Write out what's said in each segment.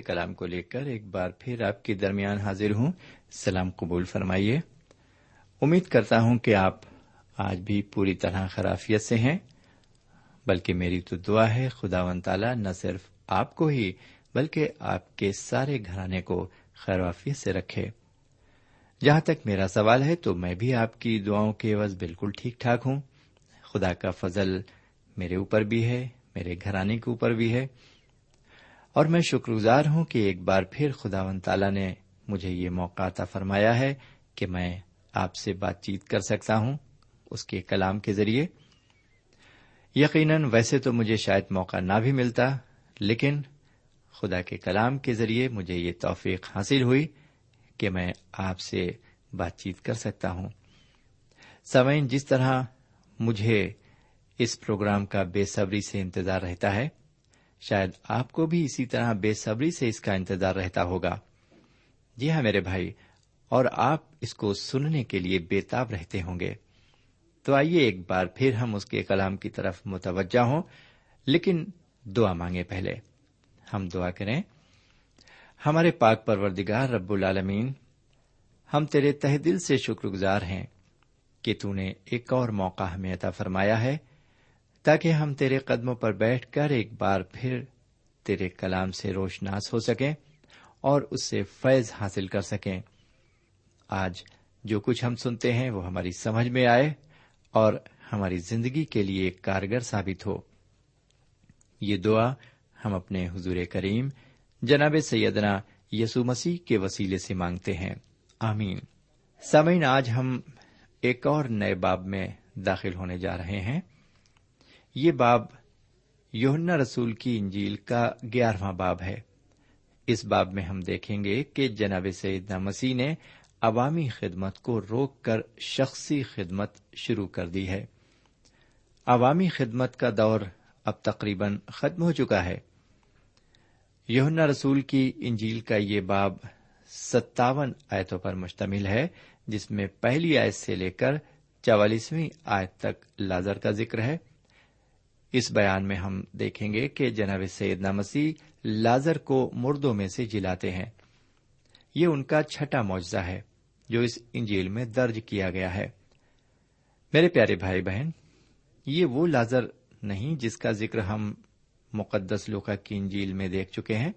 کے کلام کو لے کر ایک بار پھر آپ کے درمیان حاضر ہوں۔ سلام قبول فرمائیے۔ امید کرتا ہوں کہ آپ آج بھی پوری طرح خرافیت سے ہیں، بلکہ میری تو دعا ہے خدا ون تعالیٰ نہ صرف آپ کو ہی، بلکہ آپ کے سارے گھرانے کو خرافیت سے رکھے۔ جہاں تک میرا سوال ہے، تو میں بھی آپ کی دعاؤں کے عوض بالکل ٹھیک ٹھاک ہوں۔ خدا کا فضل میرے اوپر بھی ہے، میرے گھرانے کے اوپر بھی ہے۔ اور میں شکر گزار ہوں کہ ایک بار پھر خدا و تعالیٰ نے مجھے یہ موقع عطا فرمایا ہے کہ میں آپ سے بات چیت کر سکتا ہوں اس کے کلام کے ذریعے۔ یقیناً ویسے تو مجھے شاید موقع نہ بھی ملتا، لیکن خدا کے کلام کے ذریعے مجھے یہ توفیق حاصل ہوئی کہ میں آپ سے بات چیت کر سکتا ہوں۔ سمعین، جس طرح مجھے اس پروگرام کا بے صبری سے انتظار رہتا ہے شاید آپ کو بھی اسی طرح بے صبری سے اس کا انتظار رہتا ہوگا۔ جی ہاں میرے بھائی، اور آپ اس کو سننے کے لیے بےتاب رہتے ہوں گے۔ تو آئیے ایک بار پھر ہم اس کے کلام کی طرف متوجہ ہوں، لیکن دعا مانگے پہلے۔ ہم دعا کریں۔ ہمارے پاک پروردگار رب العالمین، ہم تیرے تہ دل سے شکر گزار ہیں کہ تون نے ایک اور موقع ہمیں عطا فرمایا ہے۔ تاکہ ہم تیرے قدموں پر بیٹھ کر ایک بار پھر تیرے کلام سے روشناس ہو سکیں اور اس سے فیض حاصل کر سکیں۔ آج جو کچھ ہم سنتے ہیں وہ ہماری سمجھ میں آئے اور ہماری زندگی کے لیے کارگر ثابت ہو۔ یہ دعا ہم اپنے حضور کریم جناب سیدنا یسو مسیح کے وسیلے سے مانگتے ہیں۔ آمین۔ سامعین، آج ہم ایک اور نئے باب میں داخل ہونے جا رہے ہیں۔ یہ باب یوہنا رسول کی انجیل کا گیارہواں باب ہے۔ اس باب میں ہم دیکھیں گے کہ جناب سیدنا مسیح نے عوامی خدمت کو روک کر شخصی خدمت شروع کر دی ہے۔ عوامی خدمت کا دور اب تقریباً ختم ہو چکا ہے۔ یوننا رسول کی انجیل کا یہ باب ستاون آیتوں پر مشتمل ہے، جس میں پہلی آیت سے لے کر چوالیسویں آیت تک لازر کا ذکر ہے۔ اس بیان میں ہم دیکھیں گے کہ جناب سیدنا مسیح لازر کو مردوں میں سے جلاتے ہیں۔ یہ ان کا چھٹا معجزہ ہے جو اس انجیل میں درج کیا گیا ہے۔ میرے پیارے بھائی بہن، یہ وہ لازر نہیں جس کا ذکر ہم مقدس لوکا کی انجیل میں دیکھ چکے ہیں۔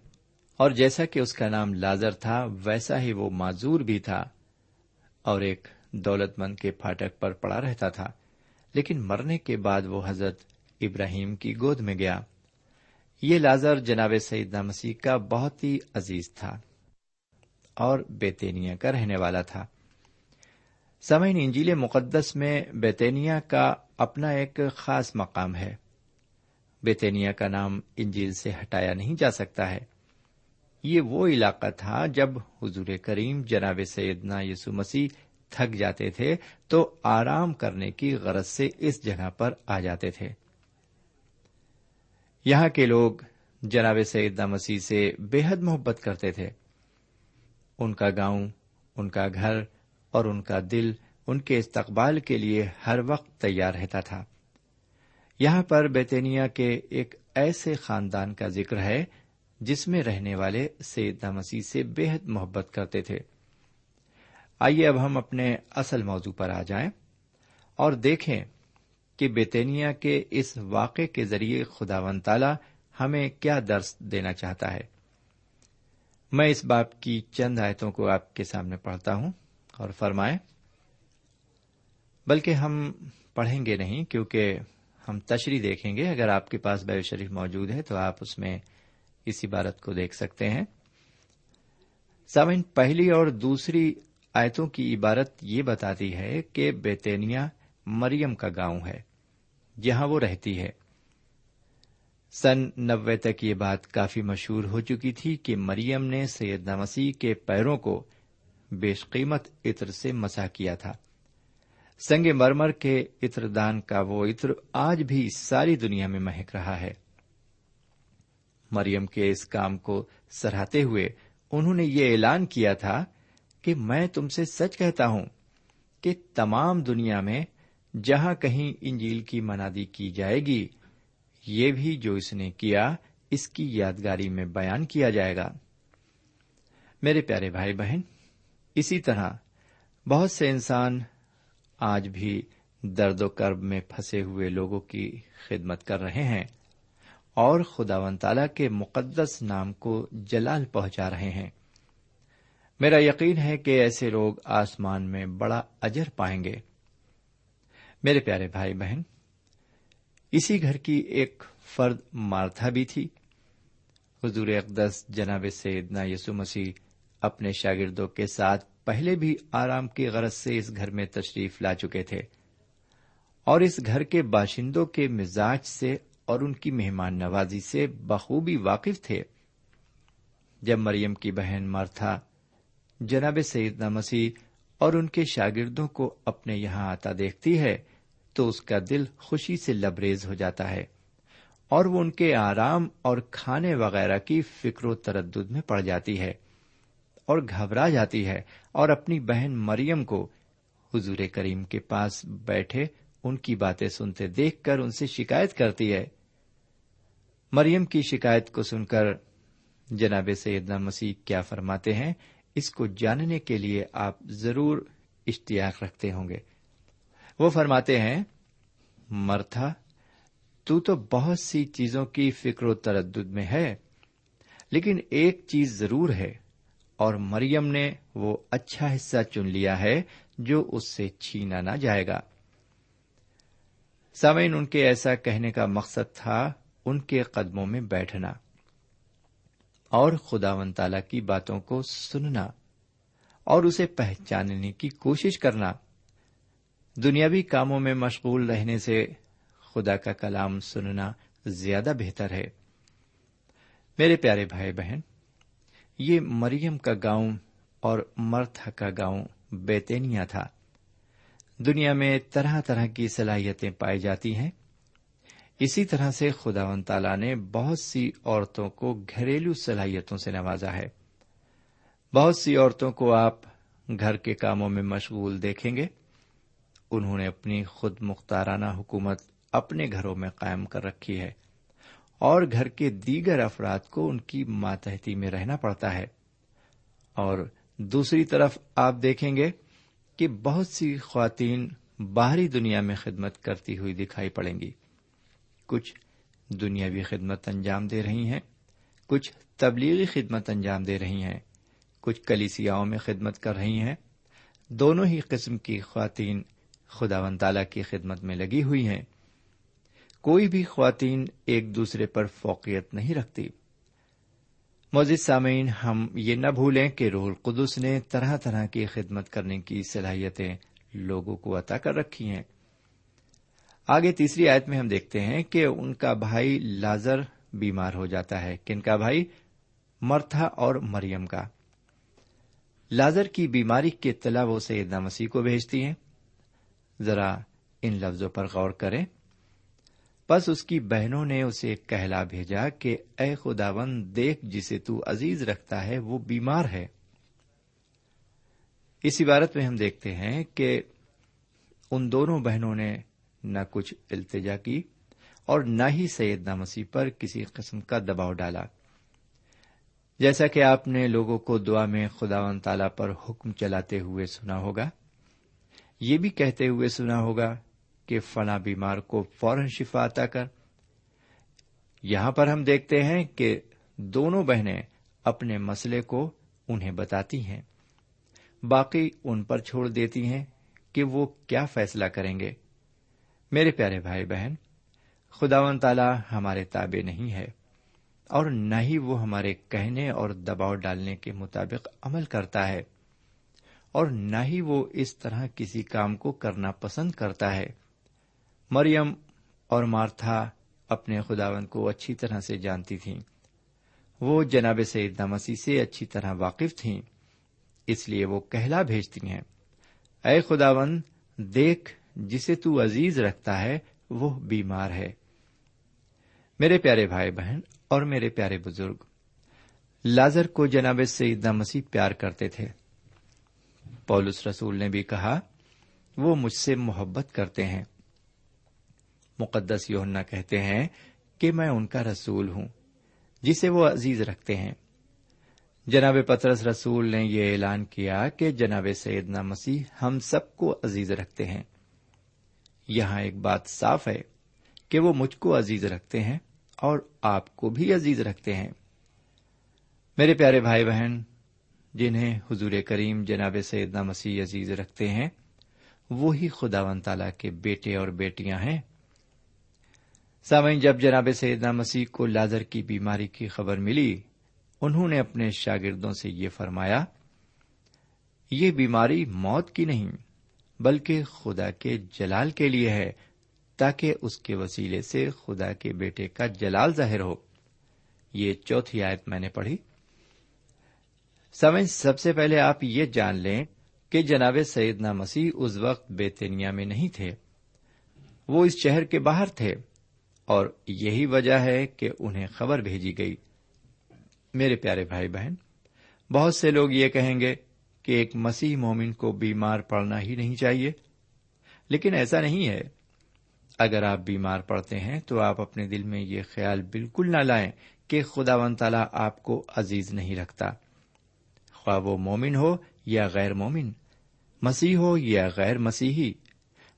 اور جیسا کہ اس کا نام لازر تھا، ویسا ہی وہ معذور بھی تھا اور ایک دولت مند کے پھاٹک پر پڑا رہتا تھا۔ لیکن مرنے کے بعد وہ حضرت ابراہیم کی گود میں گیا۔ یہ لازر جناب سیدنا مسیح کا بہت ہی عزیز تھا اور بیتینیا کا رہنے والا تھا۔ سمعین انجیل مقدس میں بیتینیا کا اپنا ایک خاص مقام ہے۔ بیتینیا کا نام انجیل سے ہٹایا نہیں جا سکتا ہے۔ یہ وہ علاقہ تھا جب حضور کریم جناب سیدنا یسو مسیح تھک جاتے تھے تو آرام کرنے کی غرض سے اس جگہ پر آ جاتے تھے۔ یہاں کے لوگ جناب سیدنا مسیح سے بے حد محبت کرتے تھے۔ ان کا گاؤں، ان کا گھر اور ان کا دل ان کے استقبال کے لیے ہر وقت تیار رہتا تھا۔ یہاں پر بیتینیا کے ایک ایسے خاندان کا ذکر ہے جس میں رہنے والے سیدنا مسیح سے بے حد محبت کرتے تھے۔ آئیے اب ہم اپنے اصل موضوع پر آ جائیں اور دیکھیں کہ بیتینیا کے اس واقعے کے ذریعے خدا ون تعالی ہمیں کیا درس دینا چاہتا ہے۔ میں اس باپ کی چند آیتوں کو آپ کے سامنے پڑھتا ہوں اور فرمائیں، بلکہ ہم پڑھیں گے نہیں کیونکہ ہم تشریح دیکھیں گے۔ اگر آپ کے پاس بیو شریف موجود ہے تو آپ اس میں اس عبارت کو دیکھ سکتے ہیں۔ سامن پہلی اور دوسری آیتوں کی عبارت یہ بتاتی ہے کہ بیتینیا مریم کا گاؤں ہے۔ جہاں وہ رہتی ہے۔ سن نبے تک یہ بات کافی مشہور ہو چکی تھی کہ مریم نے سیدنا مسیح کے پیروں کو بیش قیمت عطر سے مسا کیا تھا۔ سنگ مرمر کے عطر دان کا وہ عطر آج بھی ساری دنیا میں مہک رہا ہے۔ مریم کے اس کام کو سراہتے ہوئے انہوں نے یہ اعلان کیا تھا کہ میں تم سے سچ کہتا ہوں کہ تمام دنیا میں جہاں کہیں انجیل کی منادی کی جائے گی، یہ بھی جو اس نے کیا، اس کی یادگاری میں بیان کیا جائے گا۔ میرے پیارے بھائی بہن، اسی طرح بہت سے انسان آج بھی درد و کرب میں پھنسے ہوئے لوگوں کی خدمت کر رہے ہیں اور خدا و تعالی کے مقدس نام کو جلال پہنچا رہے ہیں۔ میرا یقین ہے کہ ایسے لوگ آسمان میں بڑا اجر پائیں گے۔ میرے پیارے بھائی بہن، اسی گھر کی ایک فرد مارتھا بھی تھی۔ حضور اقدس جناب سیدنا یسو مسیح اپنے شاگردوں کے ساتھ پہلے بھی آرام کی غرض سے اس گھر میں تشریف لا چکے تھے۔ اور اس گھر کے باشندوں کے مزاج سے اور ان کی مہمان نوازی سے بخوبی واقف تھے۔ جب مریم کی بہن مارتھا، جناب سیدنا مسیح اور ان کے شاگردوں کو اپنے یہاں آتا دیکھتی ہے تو اس کا دل خوشی سے لبریز ہو جاتا ہے اور وہ ان کے آرام اور کھانے وغیرہ کی فکر و تردد میں پڑ جاتی ہے اور گھبرا جاتی ہے اور اپنی بہن مریم کو حضور کریم کے پاس بیٹھے ان کی باتیں سنتے دیکھ کر ان سے شکایت کرتی ہے۔ مریم کی شکایت کو سن کر جناب سیدنا مسیح کیا فرماتے ہیں؟ اس کو جاننے کے لیے آپ ضرور اشتیاق رکھتے ہوں گے۔ وہ فرماتے ہیں، مرتھا، تو تو بہت سی چیزوں کی فکر و تردد میں ہے، لیکن ایک چیز ضرور ہے، اور مریم نے وہ اچھا حصہ چن لیا ہے جو اس سے چھینا نہ جائے گا۔ سامعین، ان کے ایسا کہنے کا مقصد تھا ان کے قدموں میں بیٹھنا، اور خدا و تعالی کی باتوں کو سننا، اور اسے پہچاننے کی کوشش کرنا۔ دنیاوی کاموں میں مشغول رہنے سے خدا کا کلام سننا زیادہ بہتر ہے۔ میرے پیارے بھائی بہن، یہ مریم کا گاؤں اور مرتھا کا گاؤں بیتینیا تھا۔ دنیا میں طرح طرح کی صلاحیتیں پائی جاتی ہیں۔ اسی طرح سے خدا و تعالی نے بہت سی عورتوں کو گھریلو صلاحیتوں سے نوازا ہے۔ بہت سی عورتوں کو آپ گھر کے کاموں میں مشغول دیکھیں گے۔ انہوں نے اپنی خود مختارانہ حکومت اپنے گھروں میں قائم کر رکھی ہے اور گھر کے دیگر افراد کو ان کی ماتحتی میں رہنا پڑتا ہے۔ اور دوسری طرف آپ دیکھیں گے کہ بہت سی خواتین باہری دنیا میں خدمت کرتی ہوئی دکھائی پڑیں گی۔ کچھ دنیاوی خدمت انجام دے رہی ہیں، کچھ تبلیغی خدمت انجام دے رہی ہیں، کچھ کلیسیاؤں میں خدمت کر رہی ہیں۔ دونوں ہی قسم کی خواتین خدا و تعالی کی خدمت میں لگی ہوئی ہیں۔ کوئی بھی خواتین ایک دوسرے پر فوقیت نہیں رکھتی۔ موزد سامعین، ہم یہ نہ بھولیں کہ روح القدس نے طرح طرح کی خدمت کرنے کی صلاحیتیں لوگوں کو عطا کر رکھی ہیں۔ آگے تیسری آیت میں ہم دیکھتے ہیں کہ ان کا بھائی لازر بیمار ہو جاتا ہے۔ کن کا بھائی؟ مرتھا اور مریم کا۔ لازر کی بیماری کی اطلاع وہ سیدنا مسیح کو بھیجتی ہیں۔ ذرا ان لفظوں پر غور کریں۔ بس اس کی بہنوں نے اسے کہلا بھیجا کہ، اے خداون دیکھ جسے تو عزیز رکھتا ہے، وہ بیمار ہے۔ اس عبارت میں ہم دیکھتے ہیں کہ ان دونوں بہنوں نے نہ کچھ التجا کی اور نہ ہی سیدنا مسیح پر کسی قسم کا دباؤ ڈالا۔ جیسا کہ آپ نے لوگوں کو دعا میں خدا و تعالی پر حکم چلاتے ہوئے سنا ہوگا یہ بھی کہتے ہوئے سنا ہوگا کہ فنا بیمار کو فوراً شفا عطا کر۔ یہاں پر ہم دیکھتے ہیں کہ دونوں بہنیں اپنے مسئلے کو انہیں بتاتی ہیں۔ باقی ان پر چھوڑ دیتی ہیں کہ وہ کیا فیصلہ کریں گے۔ میرے پیارے بھائی بہن خدا و تعالی ہمارے تابع نہیں ہے اور نہ ہی وہ ہمارے کہنے اور دباؤ ڈالنے کے مطابق عمل کرتا ہے۔ اور نہ ہی وہ اس طرح کسی کام کو کرنا پسند کرتا ہے۔ مریم اور مارتھا اپنے خداون کو اچھی طرح سے جانتی تھیں۔ وہ جناب سیدنا مسیح سے اچھی طرح واقف تھیں، اس لیے وہ کہلا بھیجتی ہیں۔ اے خداون دیکھ، جسے تو عزیز رکھتا ہے، وہ بیمار ہے۔ میرے پیارے بھائی بہن اور میرے پیارے بزرگ، لازر کو جناب سیدنا مسیح پیار کرتے تھے۔ پولس رسول نے بھی کہا، وہ مجھ سے محبت کرتے ہیں۔ مقدس یوہنا کہتے ہیں کہ میں ان کا رسول ہوں، جسے وہ عزیز رکھتے ہیں۔ جناب پترس، رسول نے یہ اعلان کیا کہ جناب سیدنا مسیح ہم سب کو عزیز رکھتے ہیں۔ یہاں ایک بات صاف ہے کہ وہ مجھ کو عزیز رکھتے ہیں اور آپ کو بھی عزیز رکھتے ہیں۔ میرے پیارے بھائی بہن جنہیں حضور کریم جناب سیدنا مسیح عزیز رکھتے ہیں، وہی خدا ون تعالی کے بیٹے اور بیٹیاں ہیں۔ سامعین، جب جناب سیدنا مسیح کو لازر کی بیماری کی خبر ملی، انہوں نے اپنے شاگردوں سے یہ فرمایا، یہ بیماری موت کی نہیں، بلکہ خدا کے جلال کے لیے ہے، تاکہ اس کے وسیلے سے خدا کے بیٹے کا جلال ظاہر ہو۔ یہ چوتھی آیت میں نے پڑھی۔ سمجھ، سب سے پہلے آپ یہ جان لیں کہ جناب سیدنا مسیح اس وقت بیتنیا میں نہیں تھے۔ وہ اس شہر کے باہر تھے اور یہی وجہ ہے کہ انہیں خبر بھیجی گئی۔ میرے پیارے بھائی بہن، بہت سے لوگ یہ کہیں گے کہ ایک مسیح مومن کو بیمار پڑنا ہی نہیں چاہیے۔ لیکن ایسا نہیں ہے۔ اگر آپ بیمار پڑتے ہیں تو آپ اپنے دل میں یہ خیال بالکل نہ لائیں کہ خدا ون تعالیٰ آپ کو عزیز نہیں رکھتا۔ خواہ وہ مومن ہو یا غیر مومن؟ مسیح ہو یا غیر مسیحی؟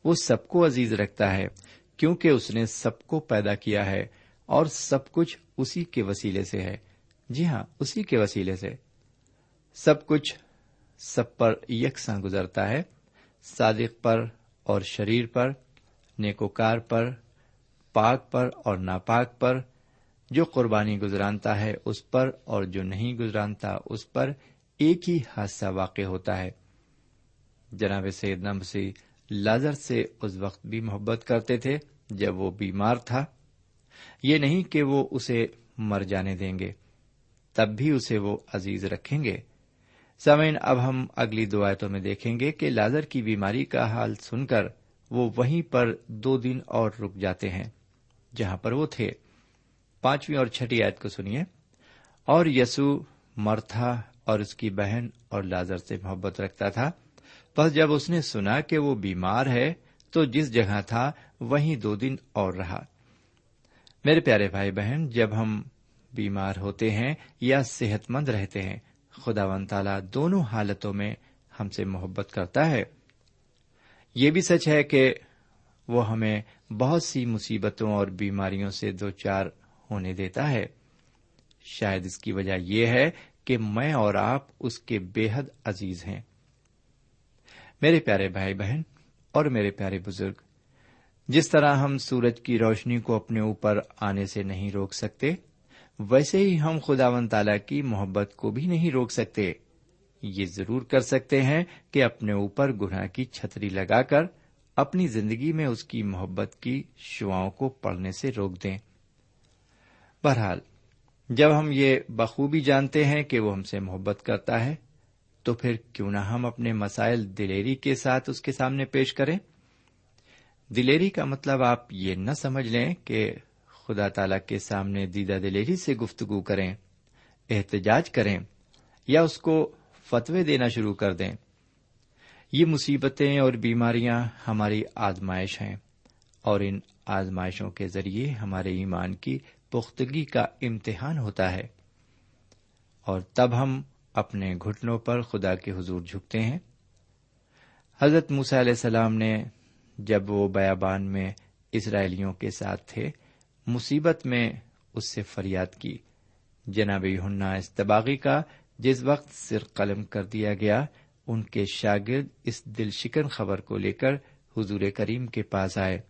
وہ سب کو عزیز رکھتا ہے، کیونکہ اس نے سب کو پیدا کیا ہے اور سب کچھ اسی کے وسیلے سے ہے۔ جی ہاں اسی کے وسیلے سے۔ سب کچھ سب پر یکساں گزرتا ہے، صادق پر اور شریر پر، نیکوکار پر، پاک پر اور ناپاک پر۔ جو قربانی گزرانتا ہے، اس پر اور جو نہیں گزرانتا، اس پر ایک ہی حادثہ واقع ہوتا ہے۔ جناب سیدنا مسیح لازر سے اس وقت بھی محبت کرتے تھے جب وہ بیمار تھا۔ یہ نہیں کہ وہ اسے مر جانے دیں گے، تب بھی اسے وہ عزیز رکھیں گے۔ سمین اب ہم اگلی دو آیتوں میں دیکھیں گے کہ لازر کی بیماری کا حال سن کر وہ وہیں پر دو دن اور رک جاتے ہیں جہاں پر وہ تھے۔ پانچویں اور چھٹی آیت کو سنیے۔ اور یسو مرتھا اور اس کی بہن اور لازر سے محبت رکھتا تھا۔ بس جب اس نے سنا کہ وہ بیمار ہے، تو جس جگہ تھا، وہیں دو دن اور رہا۔ میرے پیارے بھائی بہن، جب ہم بیمار ہوتے ہیں یا صحت مند رہتے ہیں خدا ون تالا دونوں حالتوں میں ہم سے محبت کرتا ہے۔ یہ بھی سچ ہے کہ وہ ہمیں بہت سی مصیبتوں اور بیماریوں سے دو چار ہونے دیتا ہے۔ شاید اس کی وجہ یہ ہے کہ میں اور آپ اس کے بے حد عزیز ہیں۔ میرے پیارے بھائی بہن اور میرے پیارے بزرگ، جس طرح ہم سورج کی روشنی کو اپنے اوپر آنے سے نہیں روک سکتے، ویسے ہی ہم خدا ون تالا کی محبت کو بھی نہیں روک سکتے۔ یہ ضرور کر سکتے ہیں کہ اپنے اوپر گناہ کی چھتری لگا کر اپنی زندگی میں اس کی محبت کی شعاؤں کو پڑھنے سے روک دیں۔ بہرحال جب ہم یہ بخوبی جانتے ہیں کہ وہ ہم سے محبت کرتا ہے، تو پھر کیوں نہ ہم اپنے مسائل دلیری کے ساتھ اس کے سامنے پیش کریں؟ دلیری کا مطلب آپ یہ نہ سمجھ لیں کہ خدا تعالی کے سامنے دیدہ دلیری سے گفتگو کریں، احتجاج کریں، یا اس کو فتوے دینا شروع کر دیں۔ یہ مصیبتیں اور بیماریاں ہماری آزمائش ہیں اور ان آزمائشوں کے ذریعے ہمارے ایمان کی پختگی کا امتحان ہوتا ہے اور تب ہم اپنے گھٹنوں پر خدا کے حضور جھکتے ہیں۔ حضرت موسیٰ علیہ السلام نے جب وہ بیابان میں اسرائیلیوں کے ساتھ تھے، مصیبت میں اس سے فریاد کی۔ جناب ہننا استباغی کا جس وقت سر قلم کر دیا گیا، ان کے شاگرد اس دل شکن خبر کو لے کر حضور کریم کے پاس آئے۔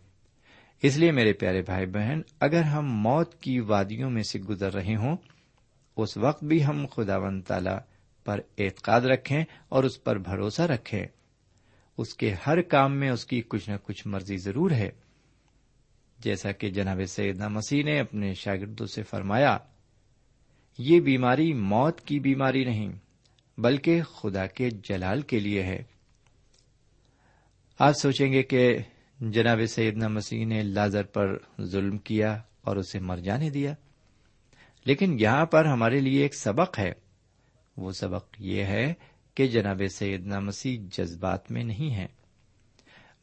اس لیے میرے پیارے بھائی بہن، اگر ہم موت کی وادیوں میں سے گزر رہے ہوں، اس وقت بھی ہم خدا ون تالا پر اعتقاد رکھیں اور اس پر بھروسہ رکھیں۔ اس کے ہر کام میں اس کی کچھ نہ کچھ مرضی ضرور ہے۔ جیسا کہ جناب سیدنا مسیح نے اپنے شاگردوں سے فرمایا، یہ بیماری موت کی بیماری نہیں، بلکہ خدا کے جلال کے لیے ہے۔ آپ سوچیں گے کہ جناب سیدنا مسیح نے لازر پر ظلم کیا اور اسے مر جانے دیا۔ لیکن یہاں پر ہمارے لیے ایک سبق ہے۔ وہ سبق یہ ہے کہ جناب سیدنا مسیح جذبات میں نہیں ہے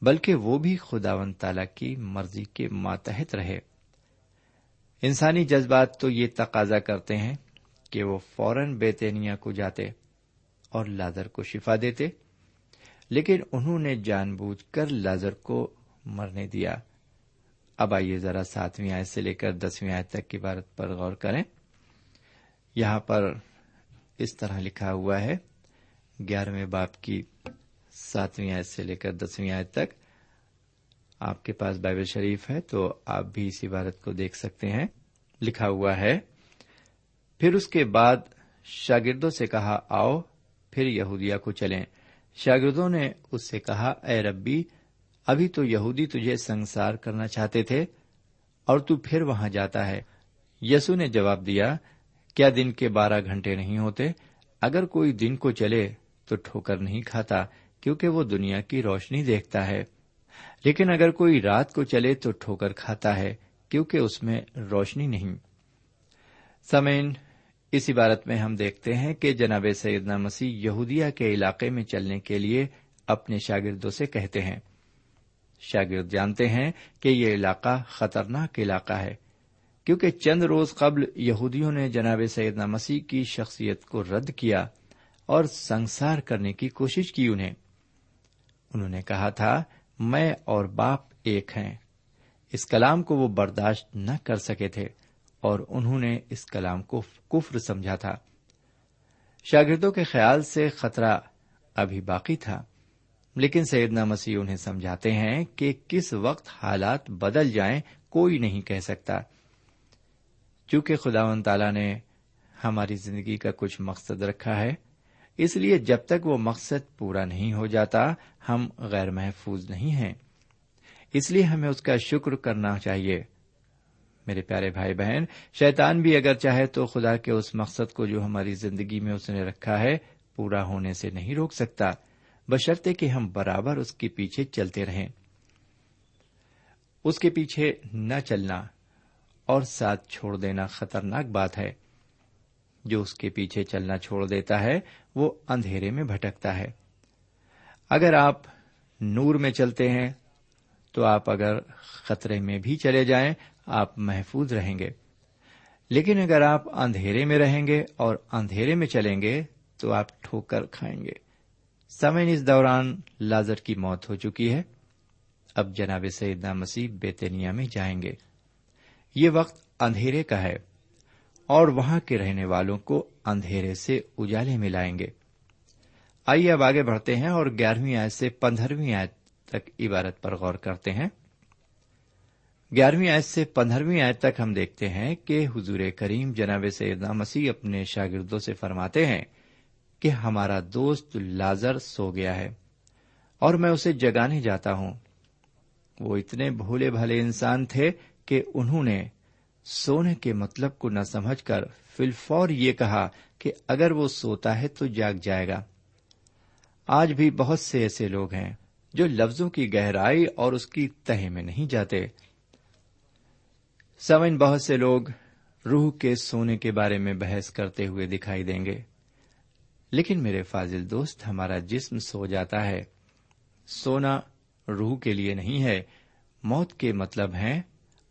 بلکہ وہ بھی خدا و تعالی کی مرضی کے ماتحت رہے۔ انسانی جذبات تو یہ تقاضا کرتے ہیں کہ وہ فوراً بیتینیا کو جاتے اور لازر کو شفا دیتے، لیکن انہوں نے جان بوجھ کر لازر کو مرنے دیا۔ اب آئیے ذرا ساتویں آیت سے لے کر دسویں آیت تک کی بارت پر غور کریں۔ یہاں پر اس طرح لکھا ہوا ہے، گیارہویں باپ کی ساتویں آیت سے لے کر دسویں آیت تک۔ آپ کے پاس بائبل شریف ہے تو آپ بھی اس عبارت کو دیکھ سکتے ہیں۔ لکھا ہوا ہے، پھر اس کے بعد شاگردوں سے کہا، آؤ پھر یہودیا کو چلیں۔ شاگردوں نے اس سے کہا، اے ربی ابھی تو یہودی تجھے سنسار کرنا چاہتے تھے اور تو پھر وہاں جاتا ہے۔ یسو نے جواب دیا، کیا دن کے بارہ گھنٹے نہیں ہوتے؟ اگر کوئی دن کو چلے تو ٹھوکر نہیں کھاتا، کیونکہ وہ دنیا کی روشنی دیکھتا ہے۔ لیکن اگر کوئی رات کو چلے تو ٹھوکر کھاتا ہے، کیونکہ اس میں روشنی نہیں۔ سمین اس عبارت میں ہم دیکھتے ہیں کہ جناب سیدنا مسیح یہودیہ کے علاقے میں چلنے کے لیے اپنے شاگردوں سے کہتے ہیں۔ شاگرد جانتے ہیں کہ یہ علاقہ خطرناک علاقہ ہے۔ کیونکہ چند روز قبل یہودیوں نے جناب سیدنا مسیح کی شخصیت کو رد کیا اور سنسار کرنے کی کوشش کی انہیں۔ انہوں نے کہا تھا، میں اور باپ ایک ہیں۔ اس کلام کو وہ برداشت نہ کر سکے تھے اور انہوں نے اس کلام کو کفر سمجھا تھا۔ شاگردوں کے خیال سے خطرہ ابھی باقی تھا۔ لیکن سیدنا مسیح انہیں سمجھاتے ہیں کہ کس وقت حالات بدل جائیں کوئی نہیں کہہ سکتا۔ چونکہ خدا و تعالی نے ہماری زندگی کا کچھ مقصد رکھا ہے، اس لیے جب تک وہ مقصد پورا نہیں ہو جاتا، ہم غیر محفوظ نہیں ہیں۔ اس لیے ہمیں اس کا شکر کرنا چاہیے۔ میرے پیارے بھائی بہن، شیطان بھی اگر چاہے تو خدا کے اس مقصد کو جو ہماری زندگی میں اس نے رکھا ہے، پورا ہونے سے نہیں روک سکتا۔ بشرطے کہ ہم برابر اس کے پیچھے چلتے رہیں۔ اس کے پیچھے نہ چلنا اور ساتھ چھوڑ دینا خطرناک بات ہے۔ جو اس کے پیچھے چلنا چھوڑ دیتا ہے، وہ اندھیرے میں بھٹکتا ہے۔ اگر آپ نور میں چلتے ہیں، تو آپ اگر خطرے میں بھی چلے جائیں، آپ محفوظ رہیں گے۔ لیکن اگر آپ اندھیرے میں رہیں گے اور اندھیرے میں چلیں گے، تو آپ ٹھوکر کھائیں گے۔ سمین اس دوران لازر کی موت ہو چکی ہے۔ اب جناب سیدنا مسیح بیتنیا میں جائیں گے۔ یہ وقت اندھیرے کا ہے اور وہاں کے رہنے والوں کو اندھیرے سے اجالے میں لائیں گے۔ آئیے اب آگے بڑھتے ہیں اور گیارہویں آیت سے پندرہویں آیت تک عبارت پر غور کرتے ہیں۔ گیارہویں آیت سے پندرہویں آیت تک ہم دیکھتے ہیں کہ حضور کریم جناب سیدنا مسیح اپنے شاگردوں سے فرماتے ہیں کہ ہمارا دوست لازر سو گیا ہے اور میں اسے جگانے جاتا ہوں۔ وہ اتنے بھولے بھلے انسان تھے کہ انہوں نے سونے کے مطلب کو نہ سمجھ کر فلفور یہ کہا کہ اگر وہ سوتا ہے تو جاگ جائے گا۔ آج بھی بہت سے ایسے لوگ ہیں جو لفظوں کی گہرائی اور اس کی تہ میں نہیں جاتے۔ سمن بہت سے لوگ روح کے سونے کے بارے میں بحث کرتے ہوئے دکھائی دیں گے۔ لیکن میرے فاضل دوست، ہمارا جسم سو جاتا ہے۔ سونا روح کے لیے نہیں ہے، موت کے مطلب ہیں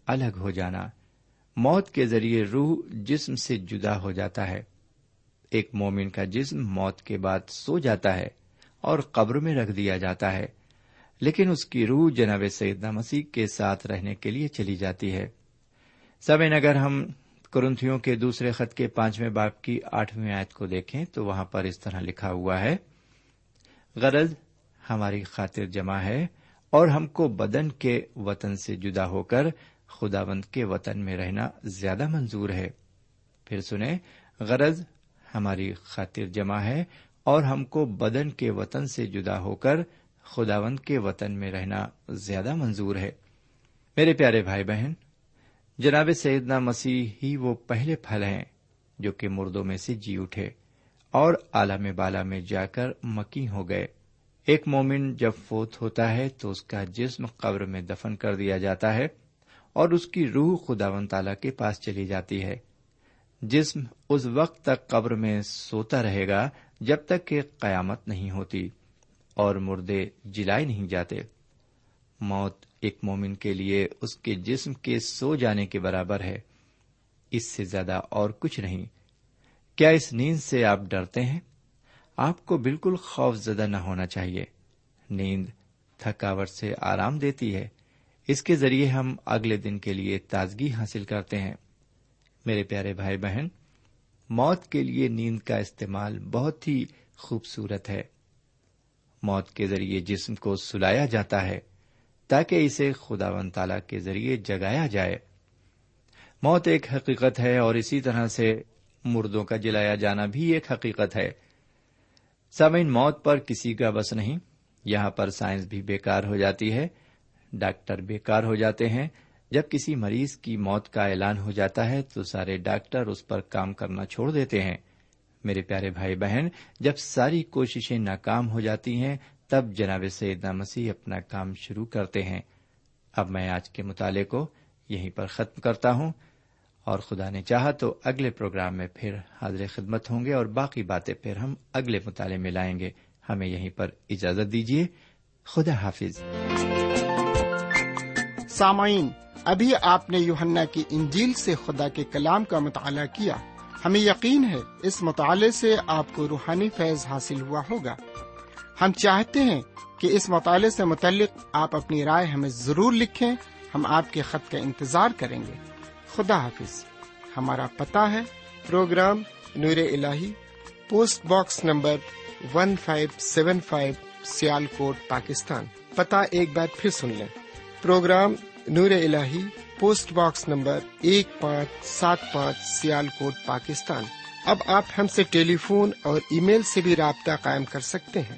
الگ ہو جانا۔ موت کے ذریعے روح جسم سے جدا ہو جاتا ہے۔ ایک مومن کا جسم موت کے بعد سو جاتا ہے اور قبر میں رکھ دیا جاتا ہے۔ لیکن اس کی روح جناب سیدنا مسیح کے ساتھ رہنے کے لیے چلی جاتی ہے۔ سبین اگر ہم کرنتھیوں کے دوسرے خط کے پانچویں باپ کی آٹھویں آیت کو دیکھیں تو وہاں پر اس طرح لکھا ہوا ہے، غرض ہماری خاطر جمع ہے اور ہم کو بدن کے وطن سے جدا ہو کر خداوند کے وطن میں رہنا زیادہ منظور ہے۔ پھر سنیں، غرض ہماری خاطر جمع ہے اور ہم کو بدن کے وطن سے جدا ہو کر خداوند کے وطن میں رہنا زیادہ منظور ہے۔ میرے پیارے بھائی بہن جناب سیدنا مسیح ہی وہ پہلے پھل ہیں جو کہ مردوں میں سے جی اٹھے اور عالم بالا میں جا کر مکی ہو گئے۔ ایک مومن جب فوت ہوتا ہے تو اس کا جسم قبر میں دفن کر دیا جاتا ہے اور اس کی روح خداون تعالی کے پاس چلی جاتی ہے۔ جسم اس وقت تک قبر میں سوتا رہے گا جب تک کہ قیامت نہیں ہوتی اور مردے جلائے نہیں جاتے۔ موت ایک مومن کے لیے اس کے جسم کے سو جانے کے برابر ہے۔ اس سے زیادہ اور کچھ نہیں۔ کیا اس نیند سے آپ ڈرتے ہیں؟ آپ کو بالکل خوف زدہ نہ ہونا چاہیے۔ نیند تھکاوٹ سے آرام دیتی ہے۔ اس کے ذریعے ہم اگلے دن کے لیے تازگی حاصل کرتے ہیں۔ میرے پیارے بھائی بہن، موت کے لیے نیند کا استعمال بہت ہی خوبصورت ہے۔ موت کے ذریعے جسم کو سلایا جاتا ہے۔ تاکہ اسے خدا و تعالی کے ذریعے جگایا جائے۔ موت ایک حقیقت ہے اور اسی طرح سے مردوں کا جلایا جانا بھی ایک حقیقت ہے۔ سامعین، موت پر کسی کا بس نہیں۔ یہاں پر سائنس بھی بیکار ہو جاتی ہے، ڈاکٹر بیکار ہو جاتے ہیں۔ جب کسی مریض کی موت کا اعلان ہو جاتا ہے تو سارے ڈاکٹر اس پر کام کرنا چھوڑ دیتے ہیں۔ میرے پیارے بھائی بہن، جب ساری کوششیں ناکام ہو جاتی ہیں تب جناب سیدنا مسیح اپنا کام شروع کرتے ہیں۔ اب میں آج کے مطالعے کو یہیں پر ختم کرتا ہوں۔ اور خدا نے چاہا تو اگلے پروگرام میں پھر حاضر خدمت ہوں گے اور باقی باتیں پھر ہم اگلے مطالعے میں لائیں گے۔ ہمیں یہیں پر اجازت دیجیے۔ خدا حافظ۔ سامعین، ابھی آپ نے یوہنا کی انجیل سے خدا کے کلام کا مطالعہ کیا۔ ہمیں یقین ہے اس مطالعے سے آپ کو روحانی فیض حاصل ہوا ہوگا۔ ہم چاہتے ہیں کہ اس مطالعے سے متعلق آپ اپنی رائے ہمیں ضرور لکھیں، ہم آپ کے خط کا انتظار کریں گے۔ خدا حافظ۔ ہمارا پتا ہے، پروگرام نور ال post box number one five seven five Sialkot Pakistan. پتا ایک بار پھر سن لیں۔ پروگرام نور ال پوسٹ باکس نمبر ایک پانچ سات پانچ سیال کوٹ پاکستان۔ اب آپ ہم سے ٹیلی فون اور ای میل سے بھی رابطہ قائم کر سکتے ہیں۔